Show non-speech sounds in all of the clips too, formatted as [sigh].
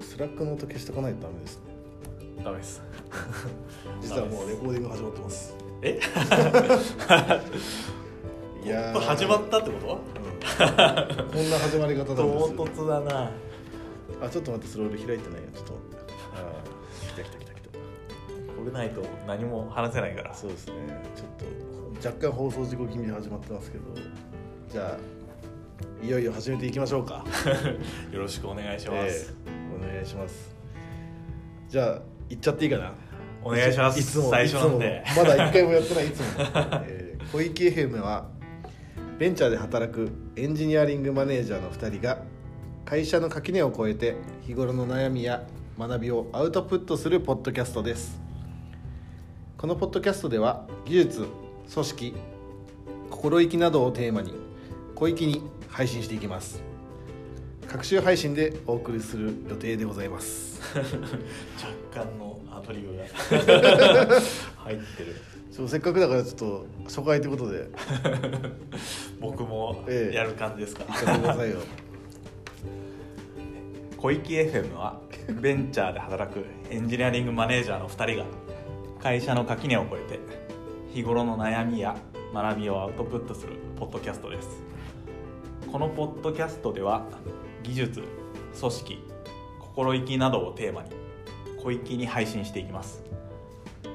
Slack の音消してこないとダメですね。ダメです。[laughs] 実はもうレコーディング始まってます。え？[laughs] いやー。始まったってこと？うんこんな始まり方唐突だな。あちょっと待ってそれ俺開いてないよ。ちょっと。来た来た来た来た。これないと何も話せないから。そうですね。ちょっと若干放送事故気味で始まってますけど。じゃあいよいよ始めていきましょうか。[laughs] よろしくお願いします、ええ。お願いします。じゃあ行っちゃっていいかな？お願いします。いつも最初なんで。まだ一回もやってないいつも、[laughs] えー小池 FM はベンチャーで働くエンジニアリングマネージャーの2人が会社の垣根を越えて日頃の悩みや学びをアウトプットするポッドキャストです。このポッドキャストでは技術組織心意気などをテーマに小粋に配信していきます各週配信でお送りする予定でございます。[laughs] 若干のアドリブが。[laughs] 入ってる。そうせっかくだからちょっと初回ということで。[laughs] 僕もええ。やる感じですか、行かせてくださいよ。小池 FM はベンチャーで働くエンジニアリングマネージャーの2人が会社の垣根を越えて日頃の悩みや学びをアウトプットするポッドキャストです。このポッドキャストでは技術組織心意気などをテーマに小粋に配信していきます。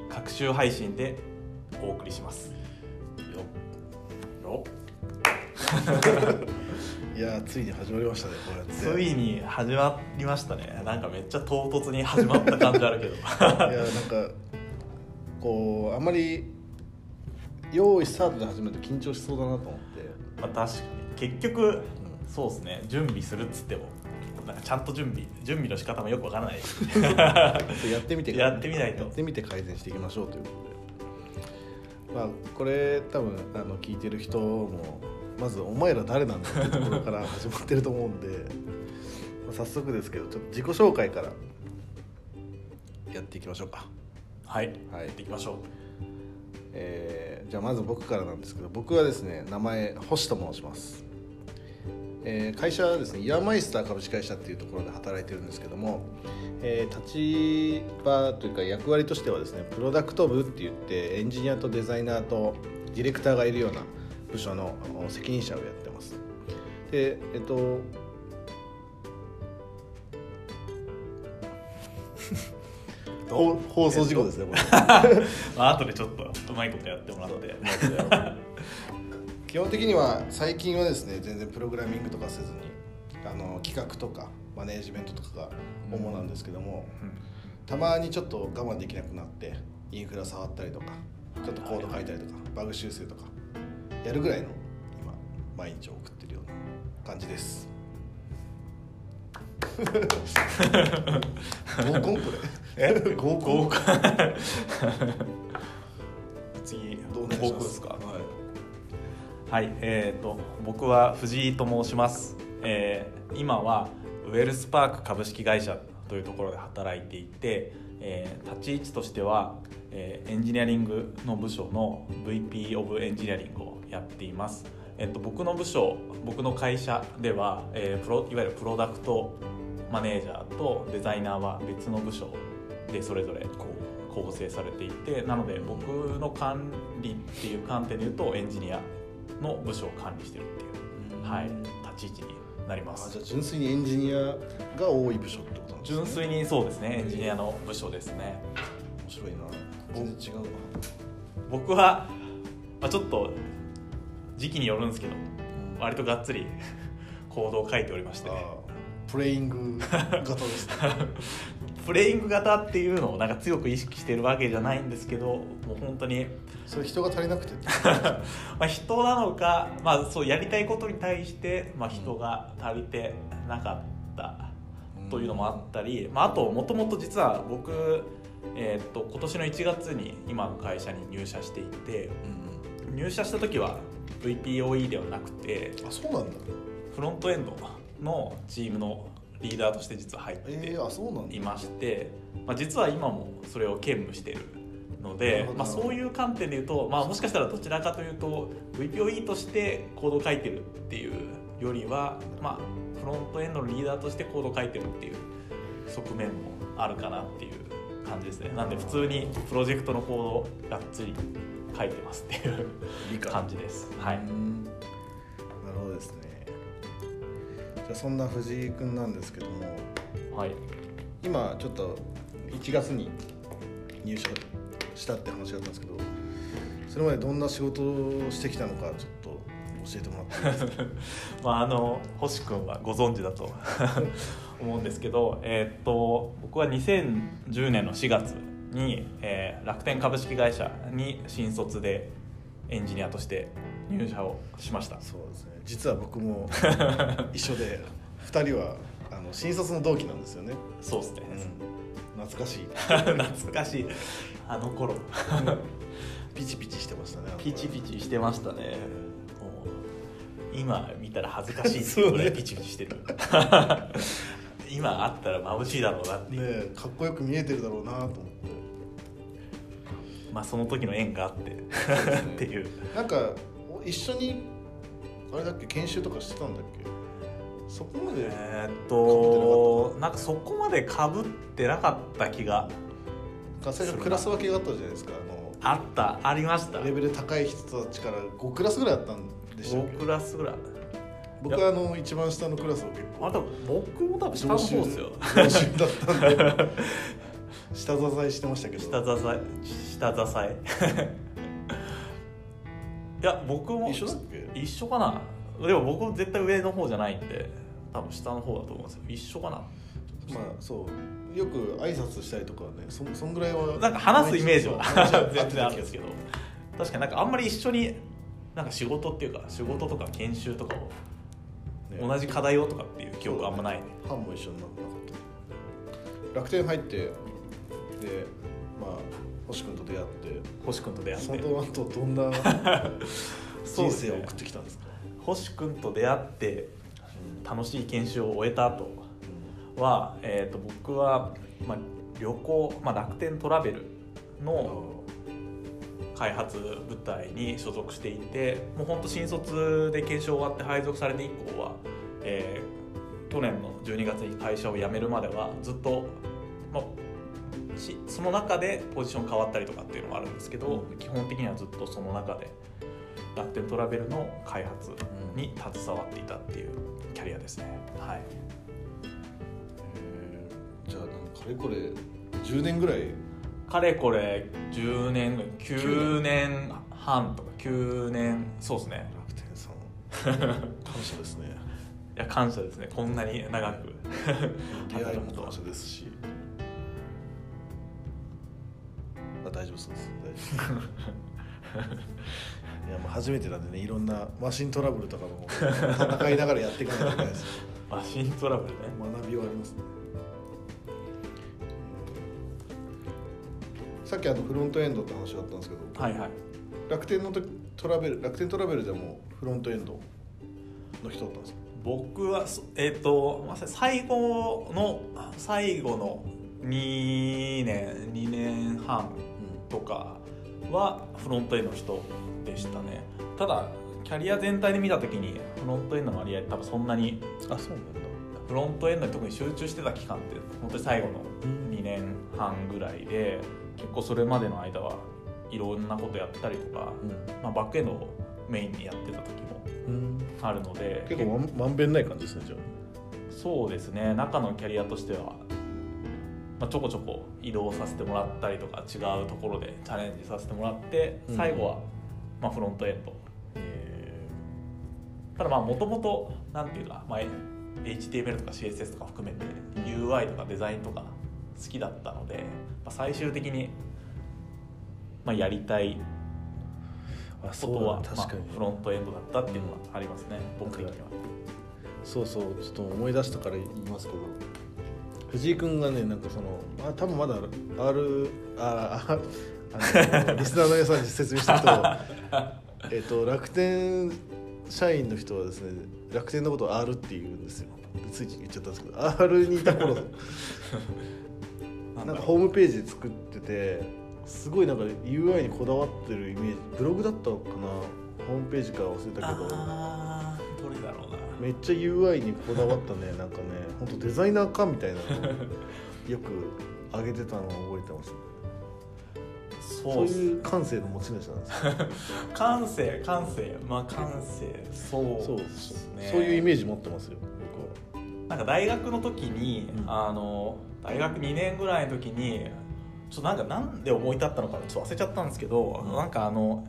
各週配信でお送りします。よ [laughs] いやーついに始まりましたねこうやって。ついに始まりましたね。なんかめっちゃ唐突に始まった感じあるけど。[laughs] いやなんかこうあんまり用意スタートで始めると緊張しそうだなと思って。まあ確かに。結局そうですね。準備するっつってもなんかちゃんと準備準備の仕方もよくわからない。やってみてやってみないと。やってみて改善していきましょうということで。まあこれ多分あの聞いてる人もまず「お前ら誰なんだ?」っていうところから始まってると思うんで、まあ、早速ですけどちょっと自己紹介からやっていきましょうか。はい、はい。やっていきましょう。えーじゃあまず僕からなんですけど僕はですね名前星と申します、えー会社はですねイヤーマイスター株式会社っていうところで働いてるんですけども、えー立場というか役割としてはですねプロダクト部って言ってエンジニアとデザイナーとディレクターがいるような部署のお責任者をやってます。でえっと放 [laughs] 放送事故ですねこれ。[laughs] まあ後でちょっとうまいことやってもらって基本的には最近はですね全然プログラミングとかせずにあの企画とかマネージメントとかが主なん。ですけども、たまにちょっと我慢できなくなってインフラ触ったりとかちょっとコード書いたりとかバグ修正とかやるぐらいの今毎日を送ってるような感じです。合コンこれ。え？合コン。[laughs] 次どうお願いします？僕ですか？はい、えー、と僕は藤井と申します、えー今はウェルスパーク株式会社というところで働いていて、えー立ち位置としては、えーエンジニアリングの部署の VP オブエンジニアリングをやっています、えっと僕の部署僕の会社では、えープロいわゆるプロダクトマネージャーとデザイナーは別の部署でそれぞれこう構成されていてなので僕の管理っていう観点でいうとエンジニアの部署を管理してるっていう、はい、立ち位置になります。あじゃあ純粋にエンジニアが多い部署ってことなんですね。純粋にそうですねエンジニアの部署ですね。面白いな。全然違うな。僕は、まあ、ちょっと時期によるんですけど割とがっつり [laughs] コードを書いておりまして。ねプレイング型ですね [laughs] プレイング型っていうのをなんか強く意識してるわけじゃないんですけどもう本当に。それ人が足りなくて [laughs] まあ人なのか、まあ、そうやりたいことに対して、まあ、人が足りてなかったというのもあったり、まあ、あともともと実は僕、えーっと今年の1月に今の会社に入社していて入社した時は VPOE ではなくてあそうなんだ。フロントエンドのチームのリーダーとして実は入っていまして、まあ、実は今もそれを兼務しているのなでまあ、そういう観点で言うと、まあ、もしかしたらどちらかというと VPOE としてコードを書いてるっていうよりは、まあ、フロントエンドのリーダーとしてコードを書いてるっていう側面もあるかなっていう感じですね。なんで普通にプロジェクトのコードをがっつり書いてますっていう感じです。はい。うん。なるほどですねじゃあそんな藤井君なんですけども。はい。今ちょっと1月に入社したって話があったんですけどそれまでどんな仕事をしてきたのかちょっと教えてもらって。[laughs] まああの星君はご存知だと [laughs] 思うんですけど、えーっと僕は2010年の4月に、えー楽天株式会社に新卒でエンジニアとして入社をしました。そうですね実は僕も一緒で2人はあの新卒の同期なんですよね、そうですね、うん、懐かしい。[laughs] 懐かしい。あの頃。ピチピチしてましたねピチピチしてましたね。今見たら恥ずかしい。っていうぐらいピチピチしてる今あったら眩しいだろうなっていう、ねえかっこよく見えてるだろうなと思って。まあその時の縁があって。[laughs] っていう。なんか一緒にあれだっけ研修とかしてたんだっけ？そこまで、えーっとなんかそこまでかぶってなかった気が最初クラス分けがあったじゃないですか。ああった。ありました。のレベル高い人たちから5クラスぐらいあったんでしたっけ？5クラスぐらい。僕はあの一番下のクラスを結構。あと僕も多分下の方ですよ。だったんで。下支えしてましたけど。下支え下支え。いや僕も一緒だっけ？一緒かな。でも僕絶対上の方じゃないんで多分下の方だと思うんですよ。一緒かな。まあそう。よく挨拶したりとかねそそんぐらいはなんか話すイメージは [laughs] 全然あるんですけど。確かになんかあんまり一緒になんか仕事っていうか仕事とか研修とかをね。同じ課題をとかっていう記憶あんまないね。班も一緒にならなかった。楽天入ってでまあ星君と出会って。星君と出会って。その後どんな [laughs] 人生を送ってきたんですか？星君と出会って楽しい研修を終えた後は、えー、と僕は、まあ、旅行、まあ、楽天トラベルの開発部隊に所属していてもう本当新卒で研修終わって配属されて以降は、えー去年の12月に会社を辞めるまではずっと、その中でポジション変わったりとかっていうのもあるんですけど、基本的にはずっとその中で楽天トラベルの開発に携わっていたっていうキャリアですね。はい。えー。じゃあなんかかれこれ10年ぐらい？かれこれ10年9年半とか9年そうですね。楽天さん。[laughs] 感謝ですね。いや感謝ですね。こんなに長く。出会いも感謝ですし大丈夫そうです。大丈夫。いやもう初めてなんでねいろんなマシントラブルとかも戦いながらやっていかないといけないです。マシントラブルね。学びはありますね。さっきあのフロントエンドって話があったんですけど、はいはい。楽天の時トラベル楽天トラベルでもフロントエンドの人だったんですか？僕はそえっ、とまさに最後の最後の2年2年半とかはフロントエンドの人でしたね。ただキャリア全体で見た時にフロントエンドの割合多分そんなにあそうなんだ。フロントエンドに特に集中してた期間って本当に最後の2年半ぐらいで結構それまでの間はいろんなことやったりとか、まあ、バックエンドをメインにやってた時もうん。あるので結構まんまんべんない感じですねじゃそうですね。中のキャリアとしては、まあ、ちょこちょこ移動させてもらったりとか違うところでチャレンジさせてもらってうん。最後は、まあ、フロントエンド。ただまあもともとなんていうか、まあ、HTML とか CSS とか含めて UI とかデザインとか好きだったので、まあ、最終的に、まあ、やりたいあことは、確かに、まあ、フロントエンドだったっていうのはありますね、僕的には。そうそうちょっと思い出したから言いますけど藤井君がねなんかそのあ多分まだあああの [laughs] リスナーの皆さんに説明しておくとえっと楽天社員の人はですね楽天のことを R って言うんですよ。でつい言っちゃったんですけど R にいた頃なんかホームページで作っててすごいなんか UI にこだわってるイメージ。ブログだったのかな？ホームページか忘れたけど。どれだろうなめっちゃ UI にこだわったね。なんかね本当デザイナーかみたいな [laughs] よく上げてたのを覚えてます。そそういう感性の持ち主なんですよ。[laughs] 感性感性。まあ感性。そうそうです。ねそういうイメージ持ってますよ僕は。なんか大学の時に、うん。あの大学2年ぐらいの時にちょっとなんかなんで思い立ったのかちょっと忘れちゃったんですけど、うん。なんかあの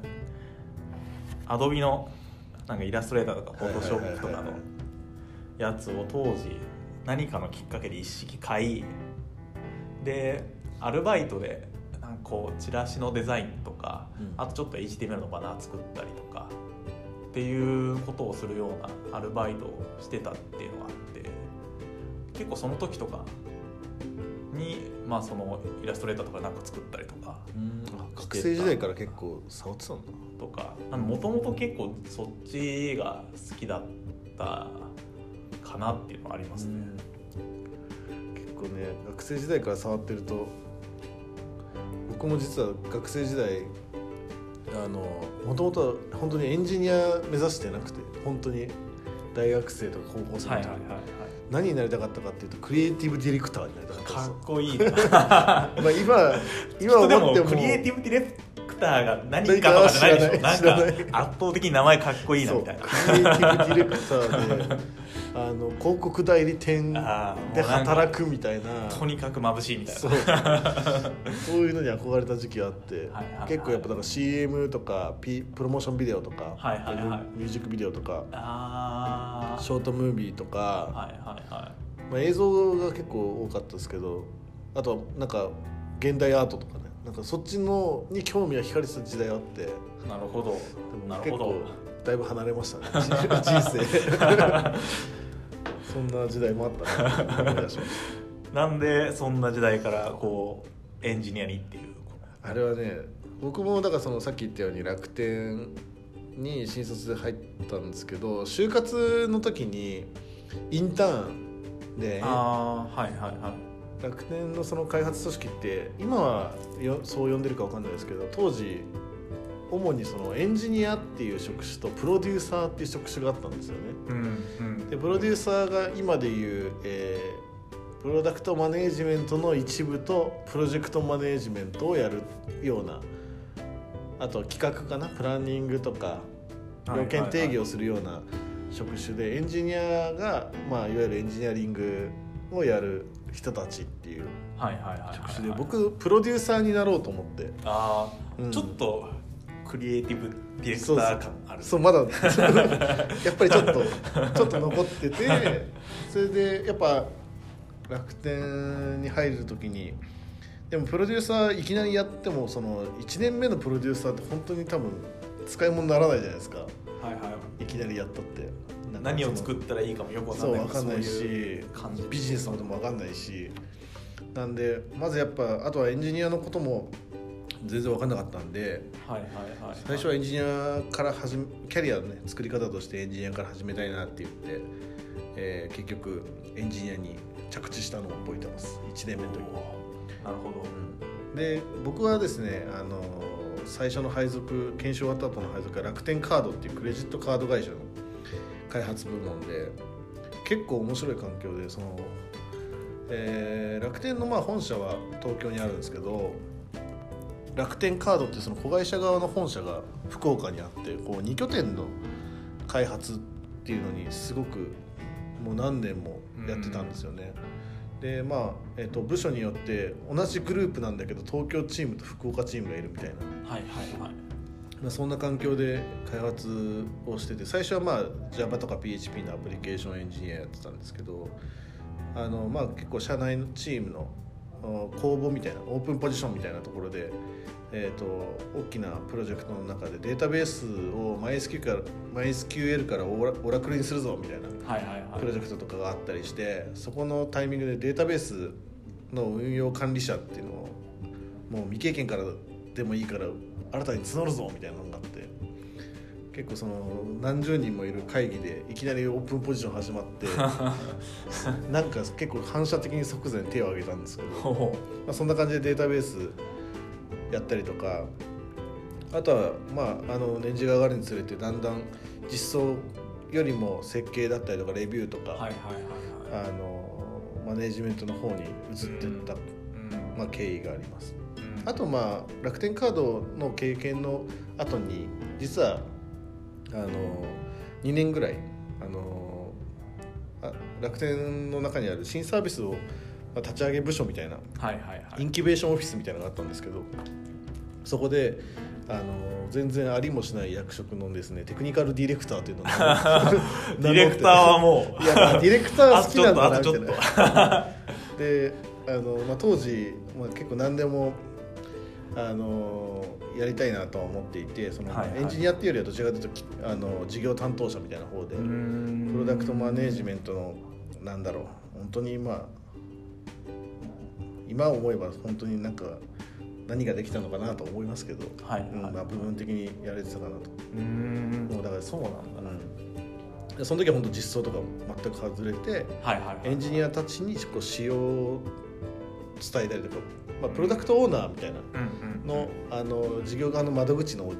アドビのなんかイラストレーターとかフォトショップとかのやつを当時何かのきっかけで一式買い。でアルバイトでなんかこうチラシのデザインとか、うん。あとちょっと HTML のバナー作ったりとかっていうことをするようなアルバイトをしてたっていうのがあって結構その時とかに、まあ、そのイラストレーターとかなんか作ったりとか学生時代から結構触ってたんだ。とかもともと結構そっちが好きだったかなっていうのはありますね。結構ね学生時代から触ってると僕も実は学生時代あのもともとは本当にエンジニア目指してなくて本当に大学生とか高校生の時、はいはい何になりたかったかっていうとクリエイティブディレクターになりたかったんかっこいいな。[laughs] まあ今 [laughs] 今思っても。クリエイティブディレクターが何かとかじゃない。でしょ何なんか圧倒的に名前かっこいいなみたいな。クリエイティブディレクターで [laughs] あの広告代理店で働くみたいな。とにかく眩しいみたいな。そう。そういうのに憧れた時期があって、はいはいはい。結構やっぱだから CM とか、P、プロモーションビデオとか、はいはいはい。ミュージックビデオとかあショートムービーとか、はいはいはまあ、映像が結構多かったですけどあとなんか現代アートとかね。なんかそっちのに興味が惹かれてた時代があって。なるほど。も結なるほど。構だいぶ離れましたね。人生。[laughs] そんな時代もあったな。[laughs] なんでそんな時代からこうエンジニアにっていうあれはね僕もだからそのさっき言ったように楽天に新卒で入ったんですけど就活の時にインターンでああはいはいはい楽天のその開発組織って今はよそう呼んでるか分かんないですけど当時主にそのエンジニアっていう職種とプロデューサーっていう職種があったんですよね。うんうんでプロデューサーが今でいう、えープロダクトマネージメントの一部とプロジェクトマネージメントをやるようなあと企画かなプランニングとかはい要件定義をするような職種でエンジニアが、まあ、いわゆるエンジニアリングをやる人たちっていう。職種で僕プロデューサーになろうと思って。ああ、うん。ちょっとクリエイティブディレクター感ある。そうまだ。[laughs] やっぱりちょっとちょっと残ってて [laughs] それでやっぱ楽天に入る時にでもプロデューサーいきなりやってもその1年目のプロデューサーって本当に多分使い物にならないじゃないですか。はいはいい。きなりやったって。何を作ったらいいかもよくわかそうんない分かんないし。ビジネスのことも分かんないし。なんでまずやっぱあとはエンジニアのことも全然分かんなかったんで。はいはいはい最初はエンジニアから始めキャリアのね作り方としてエンジニアから始めたいなって言って、えー結局エンジニアに着地したのを覚えてます。1年目の時。に、なるほどで僕はですねあの最初の配属研修終わった後の配属は楽天カードっていうクレジットカード会社の開発部門で結構面白い環境でその、えー楽天のまあ本社は東京にあるんですけど楽天カードってその子会社側の本社が福岡にあってこう2拠点の開発っていうのにすごくもう何年もやってたんですよね。でまあ、えー、と部署によって同じグループなんだけど東京チームと福岡チームがいるみたいな、はいはいはい。まあ、そんな環境で開発をしてて最初はまあ Java とか PHP のアプリケーションエンジニアやってたんですけどあの、まあ、結構社内のチームのお公募みたいなオープンポジションみたいなところで、えー、と大きなプロジェクトの中でデータベースを MySQL から MySQL からオラオラクルにするぞみたいなプロジェクトとかがあったりしてそこのタイミングでデータベースの運用管理者っていうのをもう未経験からでもいいから新たに募るぞみたいなのがあって結構その何十人もいる会議でいきなりオープンポジション始まって [laughs] なんか結構反射的に即座に手を挙げたんですけど、まあ、そんな感じでデータベースやったりとかあとはまああの年次が上がるにつれてだんだん実装よりも設計だったりとかレビューとか、マネジメントの方に移っていった、うん。まあ、経緯があります。うん。あとまあ楽天カードの経験の後に実はあの2年ぐらいあのあ楽天の中にある新サービスをまあ立ち上げ部署みたいなはいはいはい。インキュベーションオフィスみたいなのがあったんですけどそこであの全然ありもしない役職のですねテクニカルディレクターというのを [laughs] ディレクターはもういや、まあ、ディレクターは好きなんだなみたいあなであの、まあ、当時、まあ、結構何でもあのやりたいなとは思っていてその、エンジニアっていうよりはどちらかというときあの事業担当者みたいな方で、うん。プロダクトマネージメントのなんだろう。本当にまあ今思えば本当になんか何ができたのかなと思いますけど、はいはい。うんまあ、部分的にやれてたかなと。うん。もうだからそうなんだうん。でその時は本当実装とか全く外れてはいはいはい。エンジニアたちにこう仕様を伝えたりとか、まあ、プロダクトオーナーみたいなの,、あの事業側の窓口の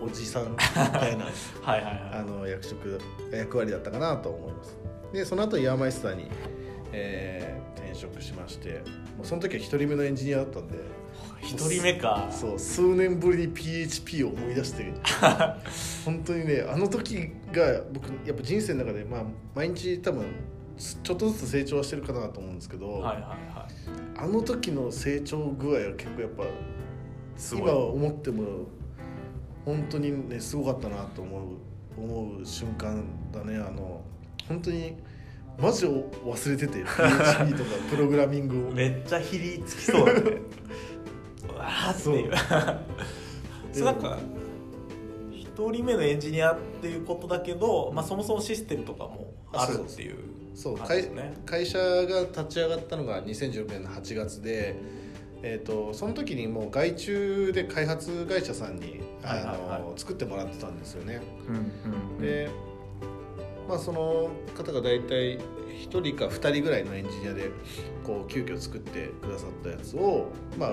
おじさんみたいな [laughs] はいはいはい。あの役職役割だったかなと思います。でその後イヤーマイスターに、えー転職しましてもうその時は1人目のエンジニアだったんで一人目か。そう数年ぶりに PHP を思い出して [laughs] 本当にねあの時が僕やっぱ人生の中で、まあ、毎日多分ちょっとずつ成長はしてるかなと思うんですけど、はいはいはい。あの時の成長具合は結構やっぱ今思っても本当にねすごかったなと思う思う瞬間だね。あの本当にマジを忘れてて PHP とかプログラミングを。めっちゃひりつきそうだね。う。わーっていう。そうなんか一人目のエンジニアっていうことだけど、まあ、そもそもシステムとかもあるっていうそうね。会社が立ち上がったのが2016年の8月で、えー、とその時にもう外注で開発会社さんにあの、はいはい。は作ってもらってたんですよね。うんうんで、まあ、その方が大体1人か2人ぐらいのエンジニアでこう急遽作ってくださったやつを、まあ、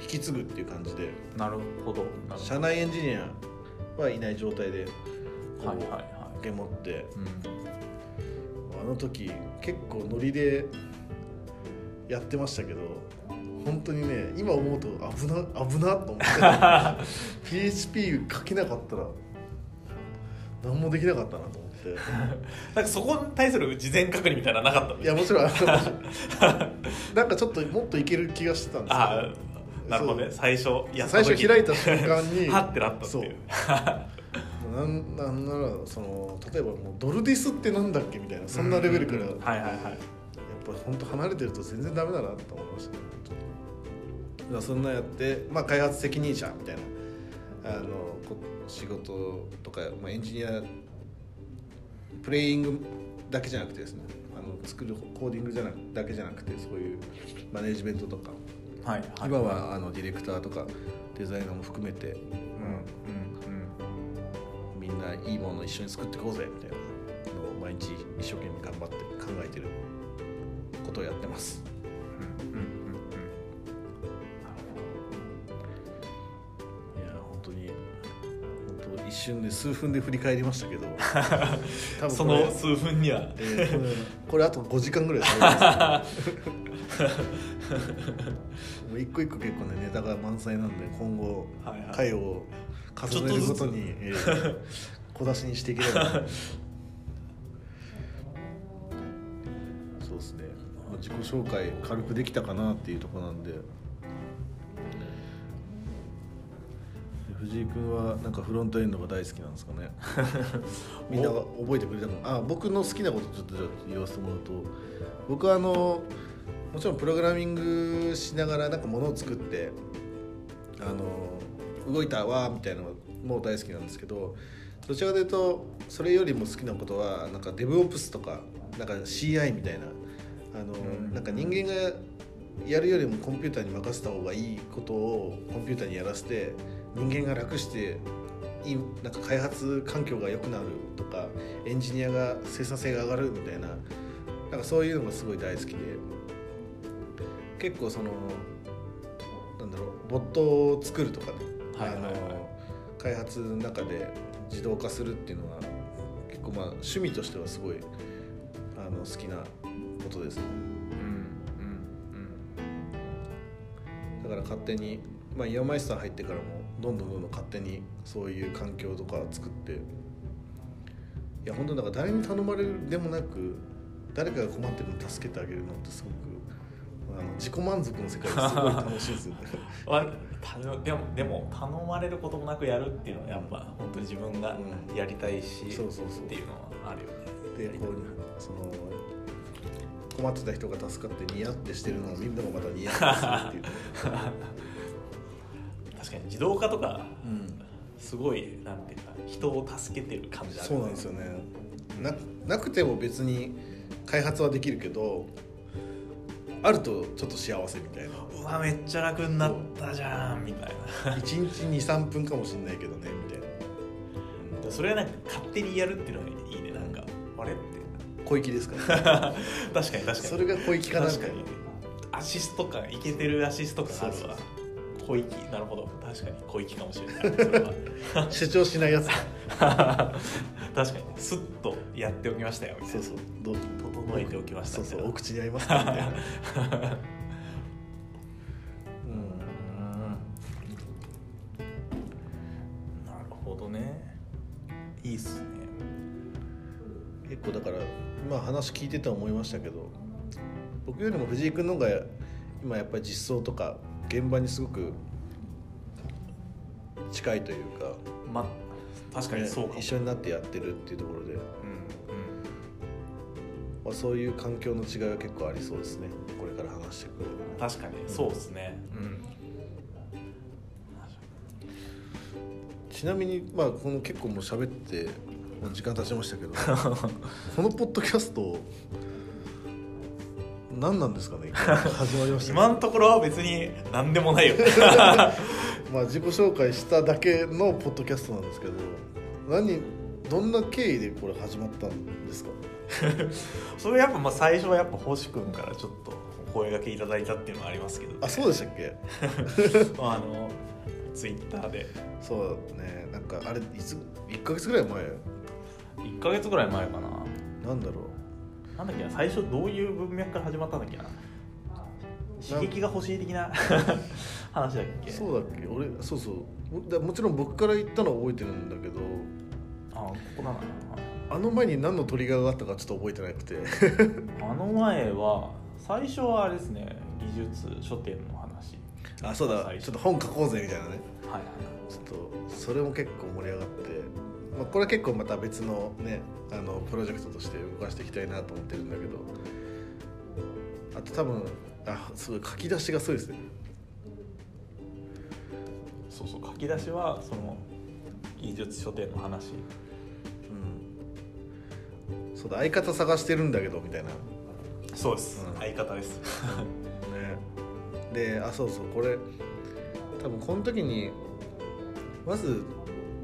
引き継ぐっていう感じで。なるほど。社内エンジニアはいない状態でこうはいはいは受け持って。い、うんあの時結構ノリでやってましたけど本当にね今思うと危な危なと思って PHP [laughs] 書けなかったら何もできなかったなと思って。[laughs] なんかそこに対する事前確認みたいなのなかったの？いやもちろん。[laughs] なんかちょっともっといける気がしてたんですけど。ああなるほどね。最初や最時。初開いた瞬間にはってなったっていうなんなんならその例えばもうドルディスってなんだっけみたいなそんなレベルから、うんうんうん。はいはいはい。やっぱ本当離れてると全然ダメだなと思いまし。たねそんなやって、まあ、開発責任者みたいな。あのこ仕事とか、まあ、エンジニアプレイングだけじゃなくてですね。あの作るコーディングじゃなくだけじゃなくてそういうマネジメントとか、はいはい。今はあのディレクターとかデザイナーも含めて、うんみんないいものを一緒に作っていこうぜみたいなのを毎日一生懸命頑張って考えてることをやってます。うんうん。一瞬で数分で振り返りましたけど。[laughs] 多分その数分には。えーこれこれあと5時間ぐらい喋ります [laughs] もう一個一個結構ねネタが満載なんで今後はいはい。回を重ねるごとに、えー小出しにしていければ。な [laughs] そうですね。まあ自己紹介軽くできたかなっていうところなんで藤井君はなんかフロントエンドが大好きなんですかね。[laughs] みんなが覚えてくれたかなあ僕の好きなことちょっと言わせてもらうと僕はあのもちろんプログラミングしながらなんかものを作ってあの動いたわみたいなのも大好きなんですけどどちらかというとそれよりも好きなことはなんか DevOps とかなんか CI みたいなあの、うん。なんか人間がやるよりもコンピューターに任せた方がいいことをコンピューターにやらせて人間が楽していいなんか開発環境が良くなるとかエンジニアが生産性が上がるみたいななんかそういうのがすごい大好きで。結構そのなんだろうボットを作るとかね、はいはいはい。あの開発の中で自動化するっていうのは構まあ趣味としてはすごいあの好きなことですね。うんだから勝手に、まあ、イヤーマイスター入ってからもどんどんどんどん勝手にそういう環境とか作っていや本当なんか誰に頼まれるでもなく誰かが困ってるの助けてあげるのってすごくあの自己満足の世界ですごい楽しいですよね。[laughs] でもでも頼まれることもなくやるっていうのはやっぱ本当に自分がうん。やりたいし、そうそうそう。っていうのはあるよね。でこうその困ってた人が助かってニヤってしてるのをみんなもまたニヤってするっていう、[laughs] 確かに。自動化とかうん、すごいなんていうか人を助けてる感じある。そうなんですよね。ななくても別に開発はできるけどあるとちょっと幸せみたいな。うわめっちゃ楽になったじゃんみたいな。1日23分かもしれないけどねみたいな、それはなんか勝手にやるっていうのがいいね。なんかあれって。小粋ですから、ね、[laughs] 確かに確かに。それが小粋かな確かに。アシスト感いけてるアシスト感あるそうわ小粋なるほど。確かに。小粋かもしれない。それは。[laughs] 主張しないやつ [laughs] 確かに。スッとやっておきましたよ。そうそう。どう整えておきましたそうみたいう。お口に合いますかみたいなうん。なるほどね。いいっすね。結構だから今話聞いてて思いましたけど僕よりも藤井君の方が今やっぱり実装とか現場にすごく近いというかまあ確かにそうかも、ね一緒になってやってるっていうところで、うんまあ、そういう環境の違いは結構ありそうですね。これから話していく確かに。そうですね。うん。ちなみにまあこの結構もう喋って時間経ちましたけど [laughs] このポッドキャスト何なんですかね [laughs] 始まりましたね。今のところは別に何でもないよ。[laughs] まあ自己紹介しただけのポッドキャストなんですけど何どんな経緯でこれ始まったんですか？[laughs] それやっぱまあ最初はやっぱ星君からちょっとお声掛けいただいたっていうのはありますけど、あそうでしたっけ？まあ、あのツイッターで。そうね。なんかあれいつ1か月ぐらい前？1か月ぐらい前かな。なんだろなんだっけな最初どういう文脈から始まったんだっけな。刺激が欲しい的な話だっうけ。そうだっけ。俺そうそう。もだもちろん僕から言ったのは覚えてるんだけどあここだなあの前に何のトリガーがあったかちょっと覚えてなくて。[laughs] あの前は最初はあれですね技術書店の話。あそうだ。ちょっと本書こうぜみたいなね。はいはい。ちょっとそれも結構盛り上がって、まあ、これは結構また別のねあのプロジェクトとして動かしていきたいなと思ってるんだけど。あと多分あすごい書き出しがすごいですね。そうそう書き出しはその技術書店の話。うん。そうだ相方探してるんだけどみたいな。ねそうです、うん。相方です。であそうそうこれ多分この時にまず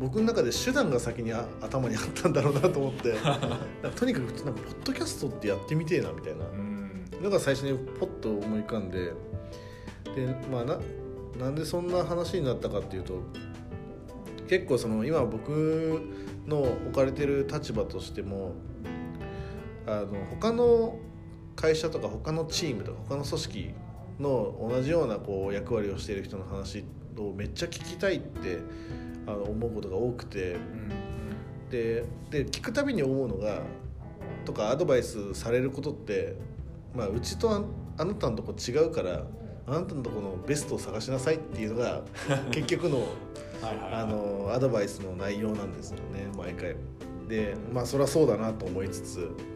僕の中で手段が先にあ頭にあったんだろうなと思って。[laughs] とにかくなんかポッドキャストってやってみてえなみたいなうん。のが最初にポッと思い浮かんで。でまあななんでそんな話になったかっていうと結構その今僕の置かれてる立場としてもあの他の会社とか他のチームとか他の組織の同じようなこう役割をしている人の話をめっちゃ聞きたいってあの思うことが多くて。でで聞くたびに思うのがとかアドバイスされることって、まあ、うちとああなたのとこ違うからあなたのとこのベストを探しなさいっていうのが [laughs] 結局のあのアドバイスの内容なんですよね毎回。でまあそれはそうだなと思いつつ、まあ、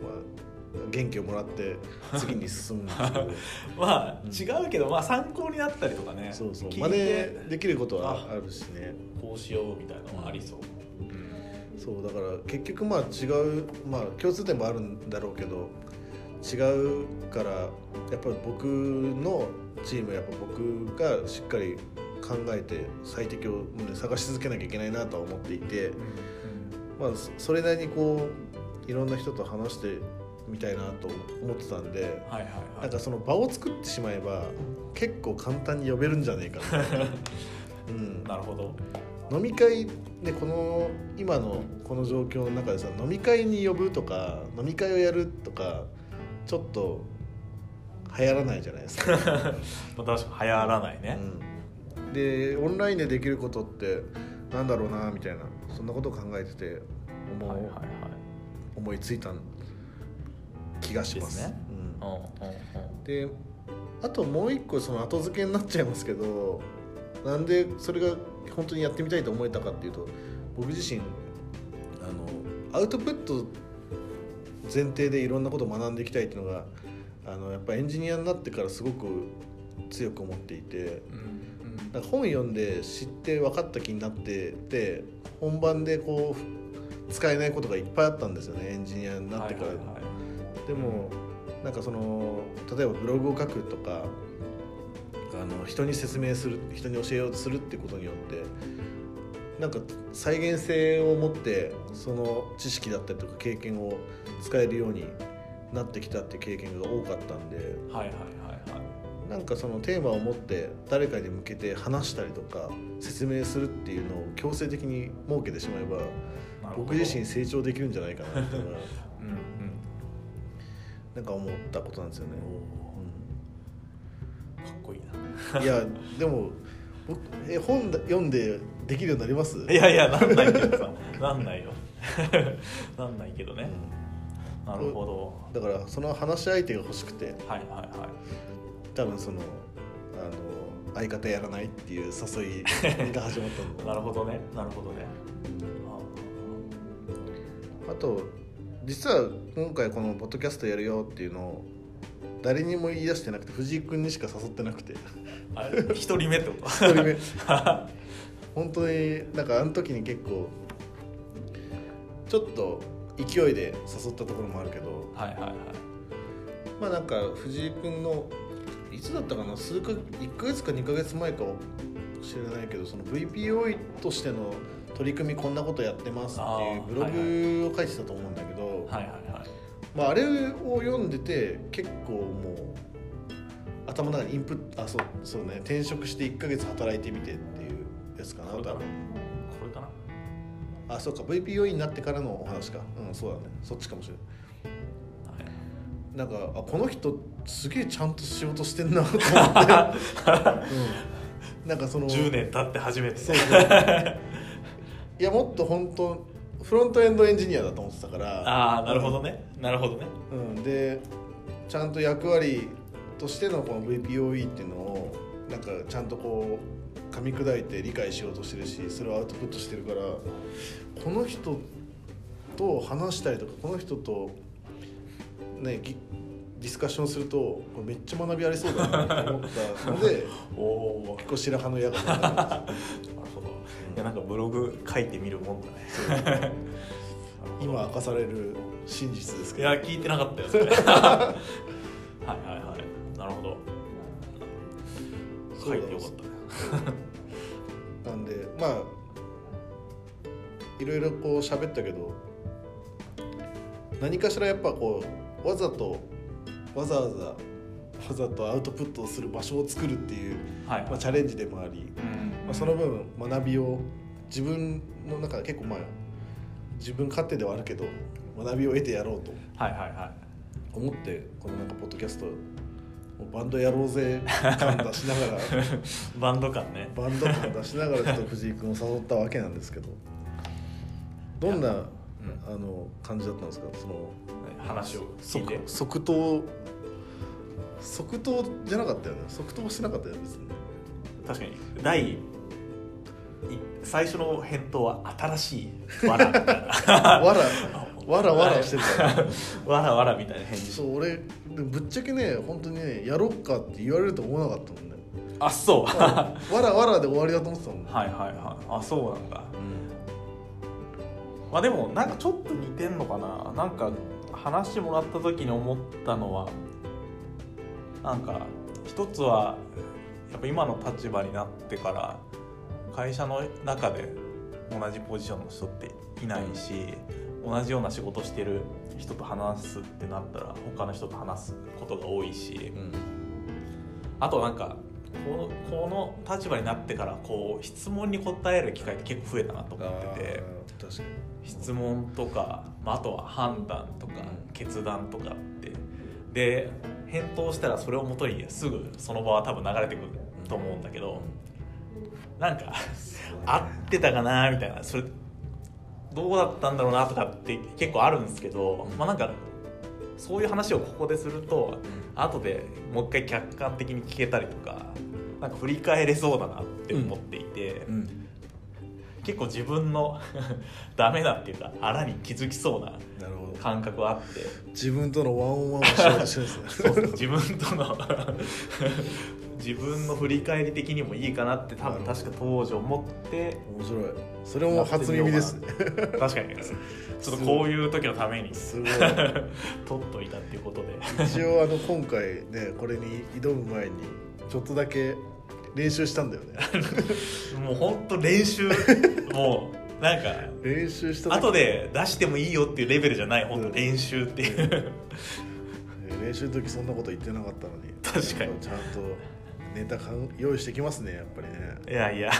元気をもらって次に進むんですけどまあ違うけど、まあ参考になったりとかね。そうそう。聞真似できることはあるしね。こうしようみたいなのもありそう、そうだから結局まあ違うまあ共通点もあるんだろうけど違うからやっぱり僕のチームやっぱ僕がしっかり考えて最適を、ね、探し続けなきゃいけないなとは思っていて、まあ、そそれなりにこういろんな人と話してみたいなと思ってたんではいはいはないんかその場を作ってしまえば結構簡単に呼べるんじゃねえかな。[laughs] うん。なるほど。飲み会でこの今のこの状況の中でさ飲み会に呼ぶとか飲み会をやるとかちょっと流行らないじゃないですか、[laughs] まあ確かに流行らないね、うん、でオンラインでできることってなんだろうなみたいなそんなことを考えてて思,、はいはいはい。思いついた気がします。であともう一個その後付けになっちゃいますけどなんでそれが本当にやってみたいと思えたかっていうと僕自身あのアウトプット前提でいろんなことを学んでいきたいっていうのがあのやっぱエンジニアになってからすごく強く思っていてうんなんか本読んで知って分かった気になってて本番でこう使えないことがいっぱいあったんですよね。エンジニアになってから。はいはいはいでもなんかその例えばブログを書くとかあの人に説明する人に教えようとするってことによってなんか再現性を持ってその知識だったりとか経験を使えるようになってきたって経験が多かったんではいはいはいはい。なんかそのテーマを持って誰かに向けて話したりとか説明するっていうのを強制的に設けてしまえば僕自身成長できるんじゃないかなっていうの [laughs] なんか思ったことなんですよね。おー。かっこいいうんいやでも僕え本だ読んでできるようになります？ないやいやなんないけどさ。なんないよ。[laughs] なんないけどね、なるほだからその話し相手が欲しくて。どはいはいはい。多分そのあの相方やらないっていう誘いが始まった [laughs] なるほどね。なるほどね。あと実は今回このポッドキャストやるよっていうのを誰にも言い出してなくて藤井君にしか誘ってなくて。ああれ一人目ってこと。一人目。[laughs] 本当になんかあの時に結構ちょっと勢いで誘ったところもあるけど。はいはいはい。まあなんか藤井君のいつだったかな数か1ヶ月か2ヶ月前か知らないけどその VPOE としての取り組みこんなことやってますっていうブログを書いてたと思うんだけど、はいはいはい。まあ、あれを読んでて結構もう頭の中にインプットあそうそうね。転職して1ヶ月働いてみてっていうやつかなこれかな？多分。これかな？あそうか。VPOE になってからのお話か。うんそうだね。そっちかもしれない。なんかあこの人すげえちゃんと仕事してんなと思って、[laughs] うん、なんかその10年経って初めて。そうそう。いやもっと本当フロントエンドエンジニアだと思ってたから。ああなるほどね、なるほどね。うん、でちゃんと役割としてのこの VPOE っていうのをなんかちゃんとこう噛み砕いて理解しようとしてるしそれをアウトプットしてるからこの人と話したりとかこの人とねぎディスカッションするとこれめっちゃ学びありそうだなと思ったので [laughs] おお結構白羽の矢が [laughs] やなんかブログ書いてみるもんだね。今明かされる真実ですいけど。や聞いてなかったよ。それはいはいはい。なるほど。書いてよかったね。なんでまあいろいろこう喋ったけど何かしらやっぱこうわざとわざわざわざとアウトプットをする場所を作るっていう、はい。まあ、チャレンジでもあり、うんまあ、その分学びを自分の中で結構まあ自分勝手ではあるけど学びを得てやろうと思ってこのなんかポッドキャストバンドやろうぜ感出しながら [laughs] バンド感ね。バンド感出しながらちょっと藤井君を誘ったわけなんですけどどんな、うん。あの感じだったんですか？その話を聞いて。即即答即答じゃなかったよね。即答してなかったよね別に。確かに。第い最初の返答は新しいわらみたいな。わらわらわらしてるからわらわらみたいな返事。そう俺ぶっちゃけね本当にねやろっかって言われると思わなかったもんね。あそう。はわらわらで終わりだと思ってたもん。ねいはいはい。あそうなんだ。まあでもなんかちょっと似てんのかな。なんか話もらった時に思ったのはなんか一つはやっぱ今の立場になってから会社の中で同じポジションの人っていないし同じような仕事してる人と話すってなったら他の人と話すことが多いしうん。あとなんかこのこの立場になってからこう質問に答える機会って結構増えたなと思ってて質問とか、まあ、あとは判断とかうん。決断とかってで返答したらそれをもとにすぐその場は多分流れてくると思うんだけどなんか合ってたかなみたいな。それどうだったんだろうなとかって結構あるんですけど、うん。まあなんかそういう話をここですると後でもう一回客観的に聞けたりとかなんか振り返れそうだなって思っていて、うん。結構自分の [laughs] ダメだっていうかあらに気づきそうな感覚はあって。自分とのワンオンワンをしようとしてるんですね。[laughs] 自分との自分の振り返り的にもいいかなって多分確か当時思って面白い。それも初耳ですね。確かに。[laughs] ちょっとこういう時のためにすごい。[laughs] 取っといたっていうことで。一応あの今回ねこれに挑む前にちょっとだけ練習したんだよね。[laughs] もう本当練習。もうなんか練習した時。後で出してもいいよっていうレベルじゃない。本当練習っていう。え練習の時そんなこと言ってなかったのに。確かに。ちゃんとネタかん用意してきますねやっぱりね。いやいや。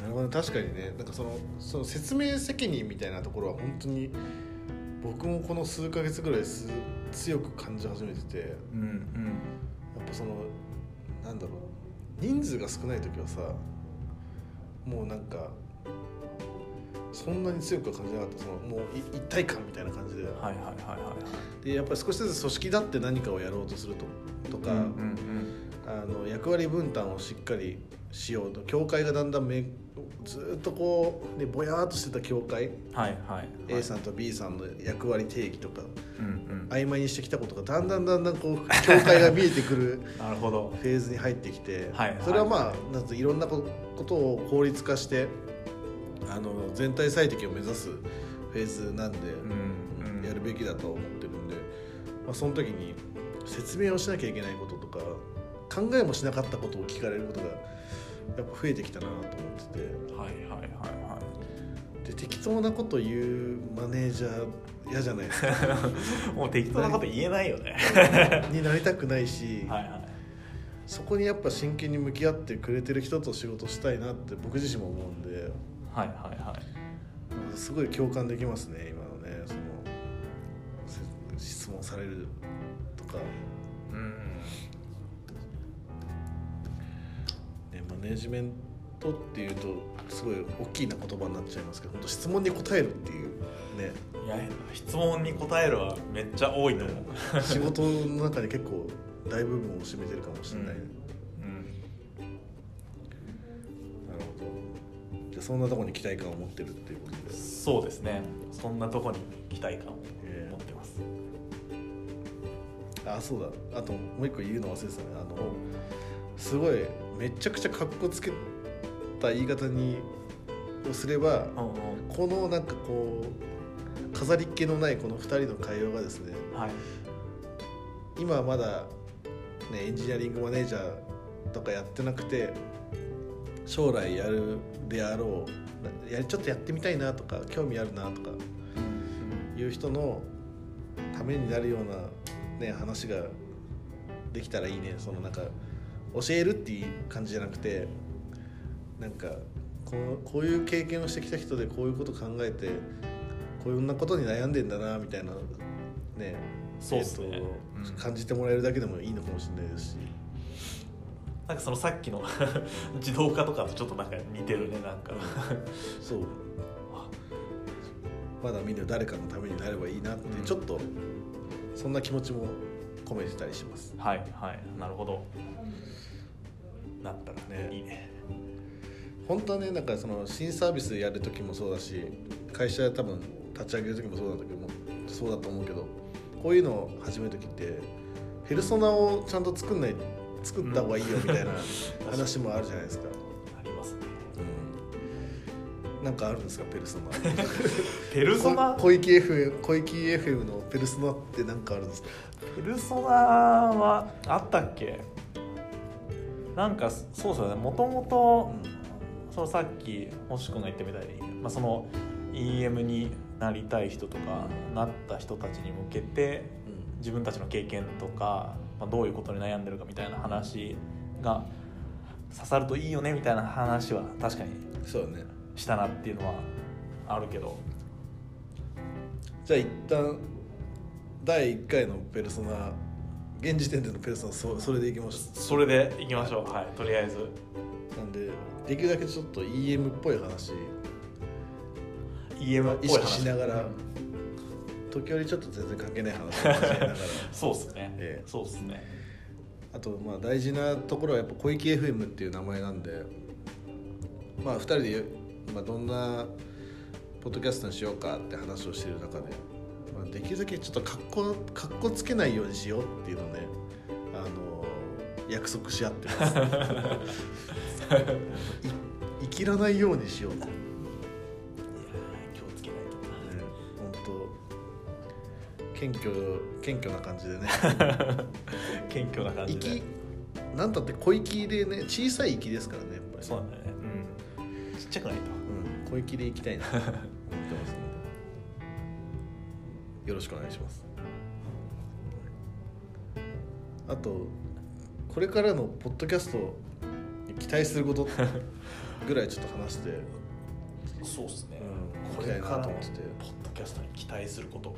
なるほど確かにね。なんかそのその説明責任みたいなところは本当に僕もこの数ヶ月ぐらいす強く感じ始めててうんうん。やっぱそのなんだろう。人数が少ない時はさもうなんかそんなに強くは感じなかった。そのもうい一体感みたいな感じで,、はいはいはいはいでやっぱり少しずつ組織だって何かをやろうとするととか、うんうんあの役割分担をしっかりしようと教会がだんだんめずっとこう、ね、ぼやーっとしてた教会、はいはいはい。A さんと B さんの役割定義とかうんうん。曖昧にしてきたことがだんだんだんだんこう教会が見えてくる [laughs] なるほど。フェーズに入ってきて、はいそれはまあなんといろんなことを効率化してあの全体最適を目指すフェーズなんで、うんうん。やるべきだと思ってるんで、まあ、その時に説明をしなきゃいけないこととか考えもしなかったことを聞かれることがやっぱ増えてきたなと思ってて。はいはいはいはで適当なこと言うマネージャー嫌じゃないですか。い [laughs] もう適当なこと言えないよね。[laughs] になりたくないし、はいはい。そこにやっぱ真剣に向き合ってくれてる人と仕事したいなって僕自身も思うんで。はいはいはい。すごい共感できますね今のねそのせ質問されるとか、ネジメントっていうとすごい大きな言葉になっちゃいますけど本当質問に答えるっていうね。いや質問に答えるはめっちゃ多いと思う。[laughs] 仕事の中で結構大部分を占めてるかもしれない、うん。なるほど。じゃあそんなところに期待感を持ってるっていうことで。そうですね。そんなとこに期待感を持ってます。あそうだ。あともう一個言うの忘れてたね。あのすごいめちゃくちゃかっこつけた言い方にをすればうんうん。このなんかこう飾りっ気のないこの2人の会話がですねはい。今はまだ、ね、エンジニアリングマネージャーとかやってなくて将来やるであろうやちょっとやってみたいなとか興味あるなとかいう人のためになるような、ね、話ができたらいいねそのなんか教えるっていう感じじゃなくてなんかこうこういう経験をしてきた人でこういうこと考えてこんなことに悩んでんだなみたいなねそうっすね。えー感じてもらえるだけでもいいのかもしれないですし。なんかそのさっきの [laughs] 自動化とかとちょっとなんか似てるねなんか。そう。まだみんな誰かのためになればいいなって、うん。ちょっとそんな気持ちも込めてたりします。はいはいなるほど。なったらね。ねいいね。本当はねなんかその新サービスやる時もそうだし会社多分立ち上げる時もそうだけどもそうだと思うけどこういうのを始める時ってペルソナをちゃんと作んない作った方がいいよみたいな話もあるじゃないですか、なんかあるんですか？ペルソナ。[laughs] ペルソナ？こ小池 FM 小池 FM のペルソナって何かあるんですか？ペルソナはあったっけ？なんかそうですよね。もともとそのさっき星君が言ってみたいに、まあ、その EM になりたい人とかなった人たちに向けて自分たちの経験とか、まあ、どういうことに悩んでるかみたいな話が刺さるといいよねみたいな話は確かにそうねしたなっていうのはあるけど。じゃあ一旦第1回のペルソナ現時点でのペルソナそそれでいきましそれでいきましょう。はいとりあえず。たなんでできるだけちょっと EM っぽい話。EM っぽい意識話しながら。うん。時折ちょっと全然関係ない話をしながら。[laughs] そうっすね、ええ。そうっすね。あとまあ大事なところはやっぱ小池 FM っていう名前なんで。まあ2人で、まあ、どんなポッドキャストにしようかって話をしている中で、まあ、できるだけちょっとかっこかっこつけないようにしようっていうのをねあの約束し合ってます。[laughs] い生きらないようにしようと、ね、気をつけない本当謙虚謙虚な感じでね。と [laughs] 謙虚な感じで。息なんたって小息でね小さい息ですからねやっぱりね。そうなんだよね。うん。ちっちゃくないと。うん、小粋でいきたいなと [laughs] 思ってますので。よろしくお願いします。あとこれからのポッドキャストに期待すること [laughs] ぐらいちょっと話して、そうっすね、うん、ここれかれからのポッなと思って。て、ドキャストに期待すること。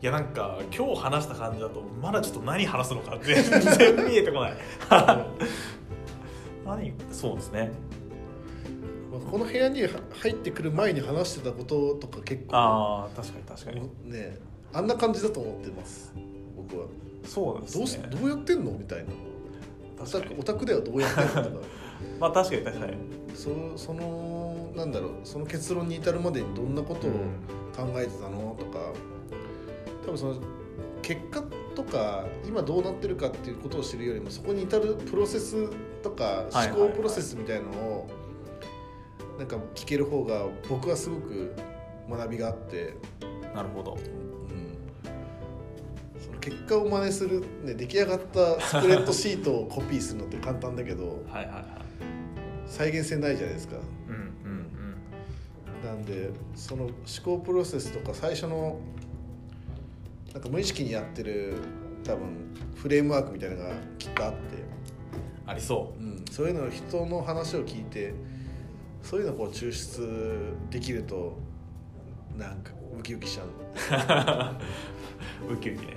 いやなんか今日話した感じだとまだちょっと何話すのか全然見えてこない [laughs] 何そうですね。まあこの部屋に入ってくる前に話してたこととか結構ああ確かに確かに。ねあんな感じだと思ってます。僕は。そうですね。どうしどうやってんのみたいな。オタクではどうやってんのとか [laughs] まあ確かに確かに。そそのなんだろう。その結論に至るまでにどんなことを考えてたのとか。多分その結果とか今どうなってるかっていうことを知るよりもそこに至るプロセスとか思考プロセスみたいのをなんか聞ける方が僕はすごく学びがあって、なるほど。うん、その結果を真似する、ね、出来上がったスプレッドシートをコピーするのって簡単だけどはいはいはい。再現性ないじゃないですか。うんうん。なんでその思考プロセスとか最初のなんか無意識にやってる多分フレームワークみたいなのがきっとあって、うんありそう。ん、そういうのを人の話を聞いてそういうのをこう抽出できるとなんかウキウキしちゃうう。[laughs] ウキウキね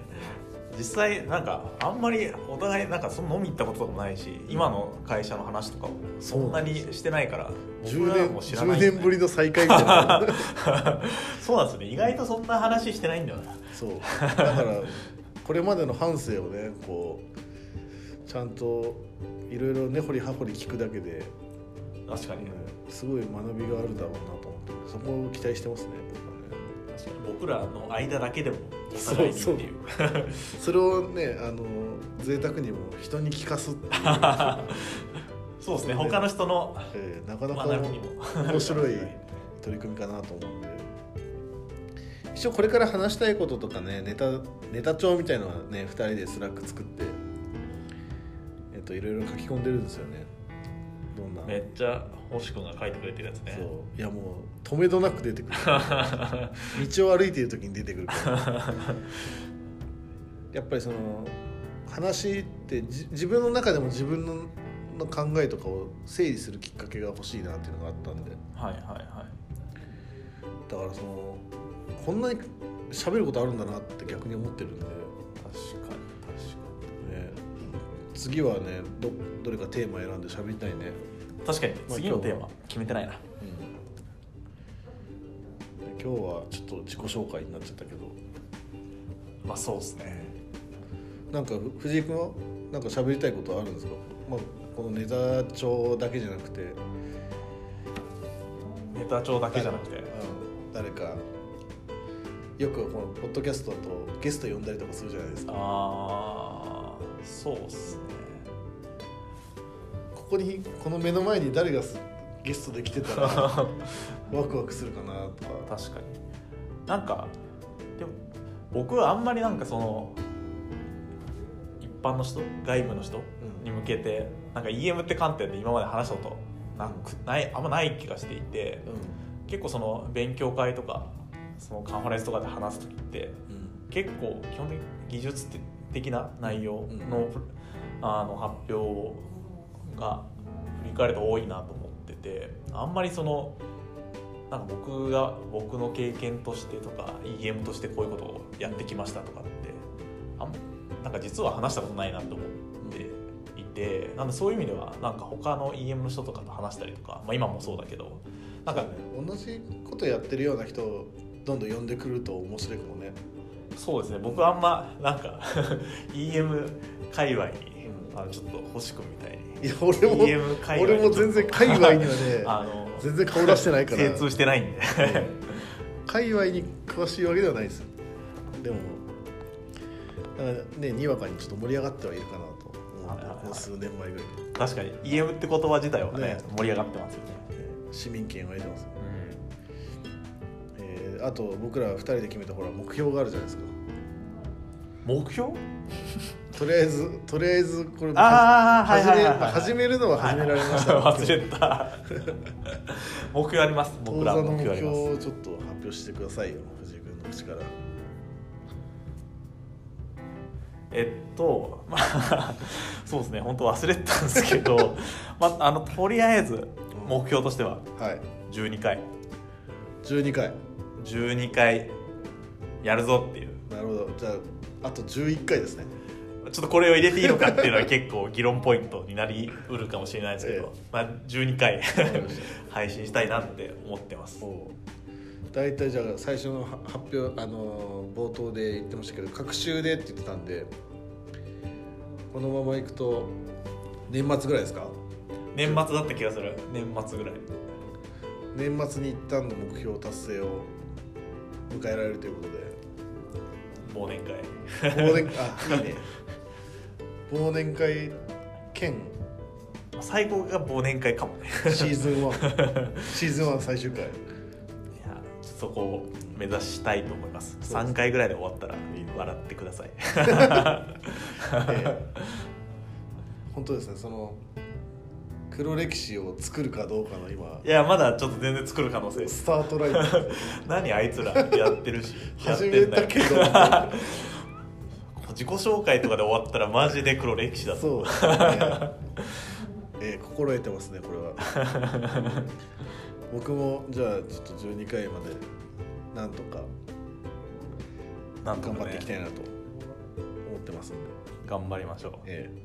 実際なんかあんまりお互いなんかその飲み行ったこととかもないし今の会社の話とかもそんなにしてないから僕10ら年も知らない10年ぶりの再会みたいな。[laughs] そうなんですよね。意外とそんな話してないんだよな。そう。だからこれまでの半生をねこうちゃんといろいろ根掘り葉掘り聞くだけで確かに。ねすごい学びがあるだろうなと思ってそこを期待してますね僕らの間だけでもお互いにっていう。[laughs] それをねあの贅沢にも人に聞かすっていう、[laughs] そうですね。他の人のえーなかなか面白い取り組みかなと思うんで。一応これから話したいこととかねネタネタ帳みたいのはね2人で Slack 作ってえっといろいろ書き込んでるんですよね。どんな？めっちゃ星君が書いてくれてるやつね。そう。いやもう止めどなく出てくる。[laughs] 道を歩いている時に出てくる。か [laughs] らやっぱりその話ってじ自分の中でも自分のの考えとかを整理するきっかけが欲しいなっていうのがあったんで。はいはいはい。だからそのこんなに喋ることあるんだなって逆に思ってるんで、ね、確かに確か次はねどどれかテーマ選んで喋りたいね、に確かにまあ次のテーマ決めてないな。今日はちょっと自己紹介になっちゃったけど。まあそうですね。なんかふ藤井君は？なんか喋りたいことあるんですか、まあ、このネタ帳だけじゃなくて、ネタ帳だけじゃなくて。うん誰か。よくこのポッドキャストだとゲスト呼んだりとかするじゃないですか。ああそうっすねここにこの目の前に誰がすゲストで来てたら [laughs] ワクワクするかなとか。確かに。なんかでも僕はあんまりなんかその一般の人外部の人に向けてなんか EM って観点で今まで話したことなくないあんまない気がしていてう結構その勉強会とかそのカンファレンスとかで話す時ってんうん。結構基本的に技術的な内容の,、うん。あの発表が振り返ると多いなと思っててあんまりそのなんか僕が僕の経験としてとか EM としてこういうことをやってきましたとかってあんなんか実は話したことないなと思っていてなんでそういう意味ではなんか他の EM の人とかと話したりとか、まあ、今もそうだけどなんか同じことやってるような人をどんどん呼んでくると面白いかもね。そうですね。僕はあんまなんか [laughs] EM 界隈にうんあのちょっと星君みたいにいや俺も俺も全然界隈にはね [laughs] あの全然顔出してないから。精通してないんで。界隈に詳しいわけではないです。でもねにわかにちょっと盛り上がってはいるかなと思ってはいはいはい。この数年前ぐらいに。確かに。EM って言葉自体はねね。盛り上がってますよね、市民権を得てます、えーあと僕ら2人で決めたほら目標があるじゃないですか目標？とりあえずとりあえずこれあ始め始めるのは始められました、は [laughs] い忘れた。目標あります当僕ら座の目目標ちょっと発表してくださいよ藤井君の口から。えっとまあ [laughs] そうですね本当忘れてたんですけど、[laughs] まあ、あのとりあえず目標としてははい。12回。12回。12回やるぞっていう。なるほど。じゃああと11回ですね。ちょっとこれを入れていいのかっていうのは結構議論ポイントになりうるかもしれないですけど、えまあ、12回 [laughs] 配信したいなって思ってます。大体じゃあ最初のは発表あのー冒頭で言ってましたけど隔週でって言ってたんでこのままいくと年末ぐらいですか？年末だった気がする。年末ぐらい。年末に一旦の目標達成を迎えられるということで忘年会。忘年あいいね忘年会兼。最後が忘年会かもね。シーズン1 [laughs] シーズン1最終回。いやそこを目指したいと思います。そうです。3回ぐらいで終わったら笑ってください。[laughs] ええ。本当ですねその黒歴史を作るかどうかの今。いやまだちょっと全然作る可能性。スタートライン。[laughs] 何あいつらやってるし。[laughs] やっ始てんだよ。めたけど自己紹介とかで終わったらマジで黒歴史だそう、うね。[laughs] ええ心得てますねこれは。僕もじゃあちょっと12回までなんとか頑張っていきたいなと思ってますんで、頑張りましょう。ええ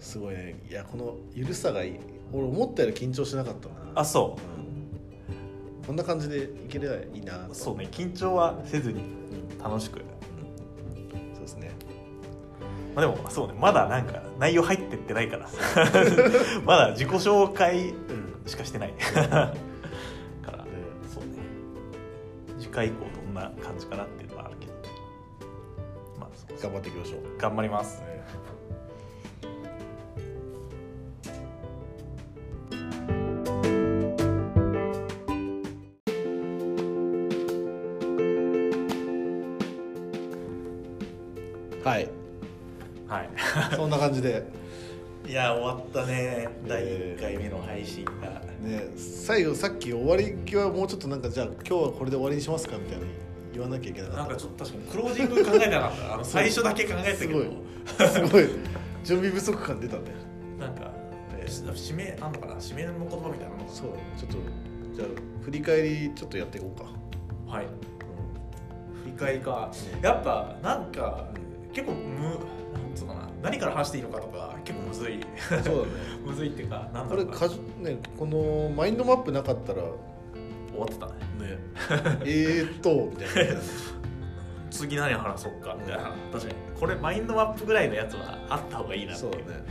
すごいね。いやこのゆるさがいい。俺思ったより緊張しなかったな。あそう。ん。こんな感じでいければいいな。そうね。緊張はせずにうん楽しく。そうですね。まあ、でもそうね。まだなんか内容入ってってないから。[laughs] まだ自己紹介うん。しかしてない。[laughs] からえそうね。次回以降どんな感じかなっていうのはあるけど。まあ頑張っていきましょう、頑張ります。ええ [laughs] そんな感じで。いや終わったね。第1回目の配信が、ね最後さっき終わり際はもうちょっとなんかじゃあ今日はこれで終わりにしますかみたいな言わなきゃいけなかった。なんかちょっと確かにクロージング考えてなかったあの最初だけ考えてたけど。すごい。準備不足感出たね。なんかええ締めあんのかな？締めの言葉みたいなのがそう。ちょっとじゃあ振り返りちょっとやっていこうか、はい。振り返りか。やっぱなんか結構むなんつうのかな？何から話していいのかとか結構むずい。そうだね。[laughs] むずいっていうかなんだこれろうな。かじねこのマインドマップなかったらね終わってたね。えーっとみたいな。[laughs] 次何話そうかみたいな。確かにこれマインドマップぐらいのやつはあった方がいいなっていう。そうだね。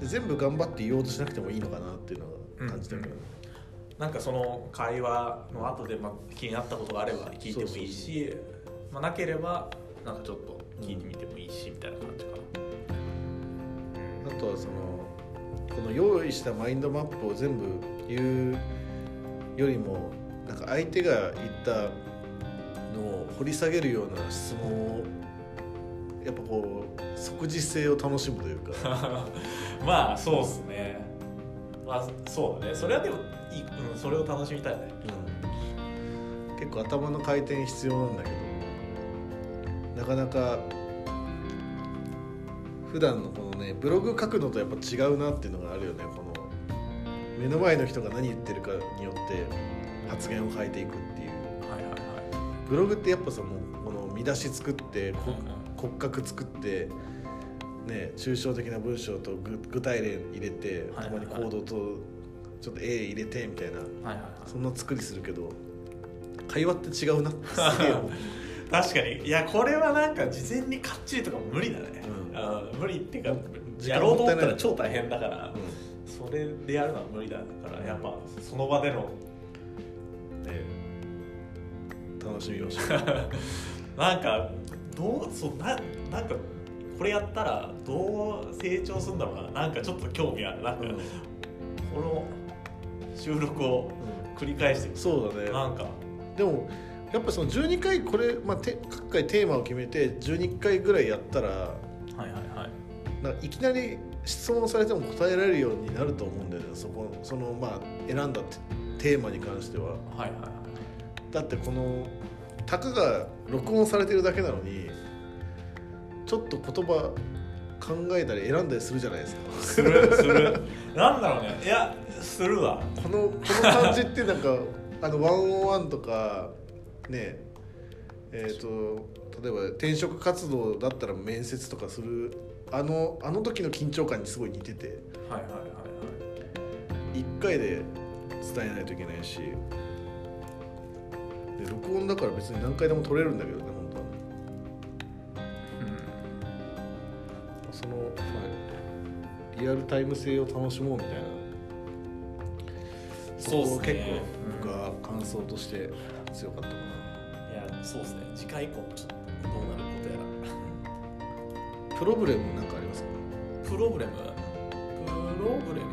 で全部頑張って言おうとしなくてもいいのかなっていうのが感じたけど、なんかその会話の後でまあ気になったことがあれば聞いてもいいしまあなければなんかちょっと聞いてみてもいいしみたいな感じかな、あとはそのこの用意したマインドマップを全部言うよりもなんか相手が言ったのを掘り下げるような質問をやっぱこう即時性を楽しむというか。[laughs] まあそうっすね。まあそうだね。それはでもいい、うん、それを楽しみたいね。結構頭の回転必要なんだけどなかなか普段のこのねブログ書くのとやっぱ違うなっていうのがあるよね。この目の前の人が何言ってるかによって発言を変えていくっていう。はいはいはブログってやっぱさもうこの見出し作って骨格作ってね抽象的な文章と具具体例入れてはいはいはい。たまにコードとちょっと絵入れてみたいな。いはいはいはい。そんな作りするけど会話って違うなってすげえ思う [laughs] 確かに。いやこれはなんか事前にかっちりとか無理だね、うん。あー無理っていうかやろうと思ったら超大変だから、うそれでやるのは無理だからやっぱその場でのんね楽しみましょう。[laughs] なんかどうそうななんかこれやったらどう成長するんだろうな。なんかちょっと興味ある。なんか、うん。この収録を繰り返してそうだね。なんか。でもやっぱその12回これ、まあ、て各回テーマを決めて12回ぐらいやったらはいはいはい。なんかいきなり質問されても答えられるようになると思うんだよね。そこそのまあ選んだテテーマに関しては。はいはいはい。だってこのたかが録音されてるだけなのにちょっと言葉考えたり選んだりするじゃないですか。するする。なんだろうね。いやするわ。このこの感じってなんかあの101とかねえっ、と例えば転職活動だったら面接とかするあのあの時の緊張感にすごい似ててはいはいはいはい。1回で伝えないといけないしで録音だから別に何回でも撮れるんだけどね本当は。その、まあ、リアルタイム性を楽しもうみたいな。そうね。こ結構僕は感想として強かったかな、いやそうですね。次回以降もちょっとどうなることやプロブレムなんかありますか？らプロブレム？プロブレム？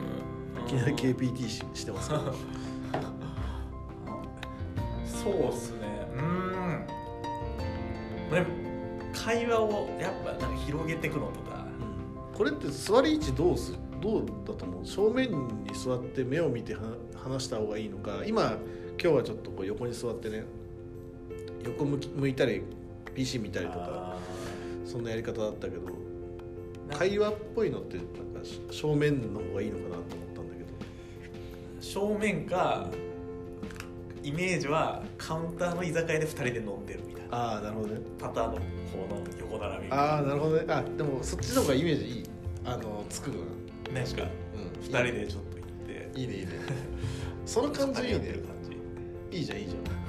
いきなり KPT ししてますけどそうっすね。うーん。でも会話をやっぱなんか広げていくのとか。これって座り位置どうすどうだと思う？正面に座って目を見ては話した方がいいのか。今今日はちょっとこう横に座ってね横向き向いたり PC 見たりとかあそんなやり方だったけどー会話っぽいのってなんか正面の方がいいのかなと思ったんだけど。正面かイメージはカウンターの居酒屋で2人で飲んでるみたいな。ああなるほどね。パターンのこの横並びああなるほどね。あでもそっちの方がイメージいい。あのつくなな。なんかうん。2人でちょっと行って。いいねいいね。その感じいいね。感じ。いいじゃんいいじゃん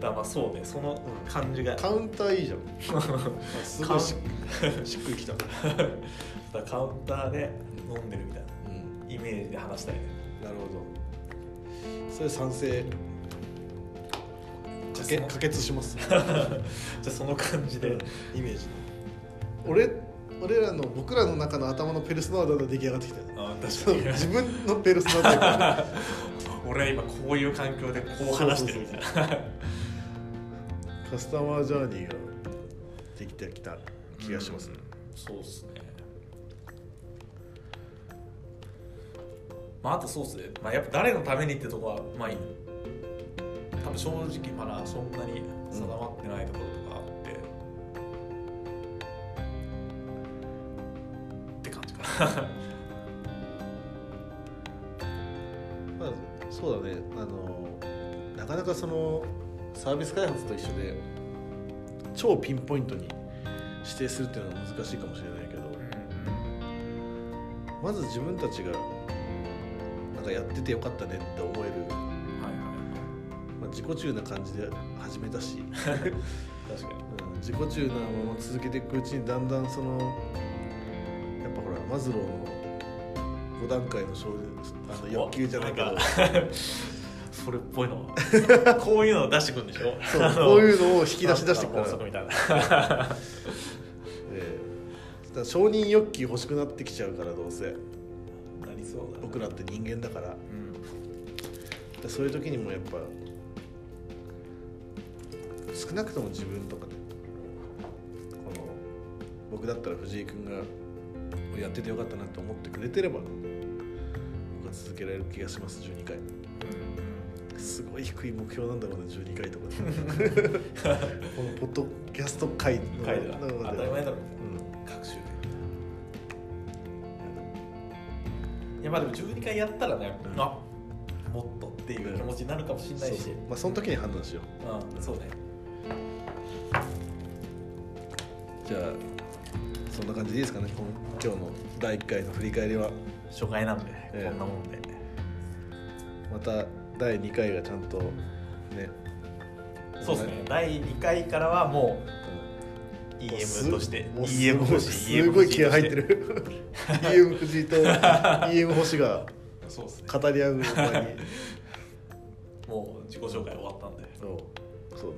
だまあそうねその感じが、カウンターいいじゃん。あ [laughs] すごいししっくりきた、だカウンターで飲んでるみたいな。うん、イメージで話したいね。なるほど。それ賛成。可決可決します。[laughs] じゃあその感じで、イメージ。俺俺らの僕らの中の頭のペルソナだと出来上がってきた。よあ確かに。自分のペルソナタイプ俺は今こういう環境でこう話してる。みたいなカスタマージャーニーができてきた気がしますね、そうっすね。まああとそうっすね、まあ、やっぱ誰のためにってとこはまあいい。多分正直まだそんなに定まってないところとかあって、って感じかなそうだね。あのなかなかそのサービス開発と一緒で超ピンポイントに指定するっていうのは難しいかもしれないけどまず自分たちがなんかやっててよかったねって思える、はいはいまあ、自己中な感じで始めたし、は [laughs] い確かに。うん、自己中なまま続けていくうちにだんだんそのやっぱほらマズローの5段階の少あの欲求じゃないけど。それっぽいの。[laughs] こういうのを出してくるんでしょ？そうこういうのを引き出し出してくから。法則みたいな。ええだから承認欲求欲しくなってきちゃうからどうせ。なりそうだ僕らって人間だから。うん。でそういう時にもやっぱ少なくとも自分とかねこの僕だったら藤井君がやっててよかったなって思ってくれてれば続けられる気がします12回、すごい低い目標なんだろうね12回とか。[laughs] [laughs] このポッドキャスト回の回で。は当たり前だろ。う、うん、各種で。いやまあでも12回やったらね、うん、あもっとっていう気持ちになるかもしれないし、まあ、その時に判断しよう、うん、そうね。じゃあそんな感じでいいですかね今日の第1回の振り返りは。初回なんで、ええ。こんなもんで。また第2回がちゃんとね。そうですね。第2回からはもう EM として EM 欲しいすごい気合入ってる。EM 藤井と EM 星が語り合う前に。[laughs] もう自己紹介終わったんで。そうそうね。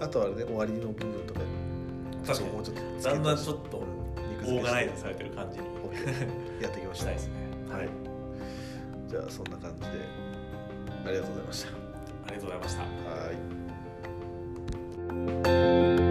あとはね終わりの部分とか確かに。もうちょっとだんだんちょっとオーガナイズされてる感じに [laughs] やっていきまししたですね。はい。じゃあそんな感じで。ありがとうございました。ありがとうございました。はい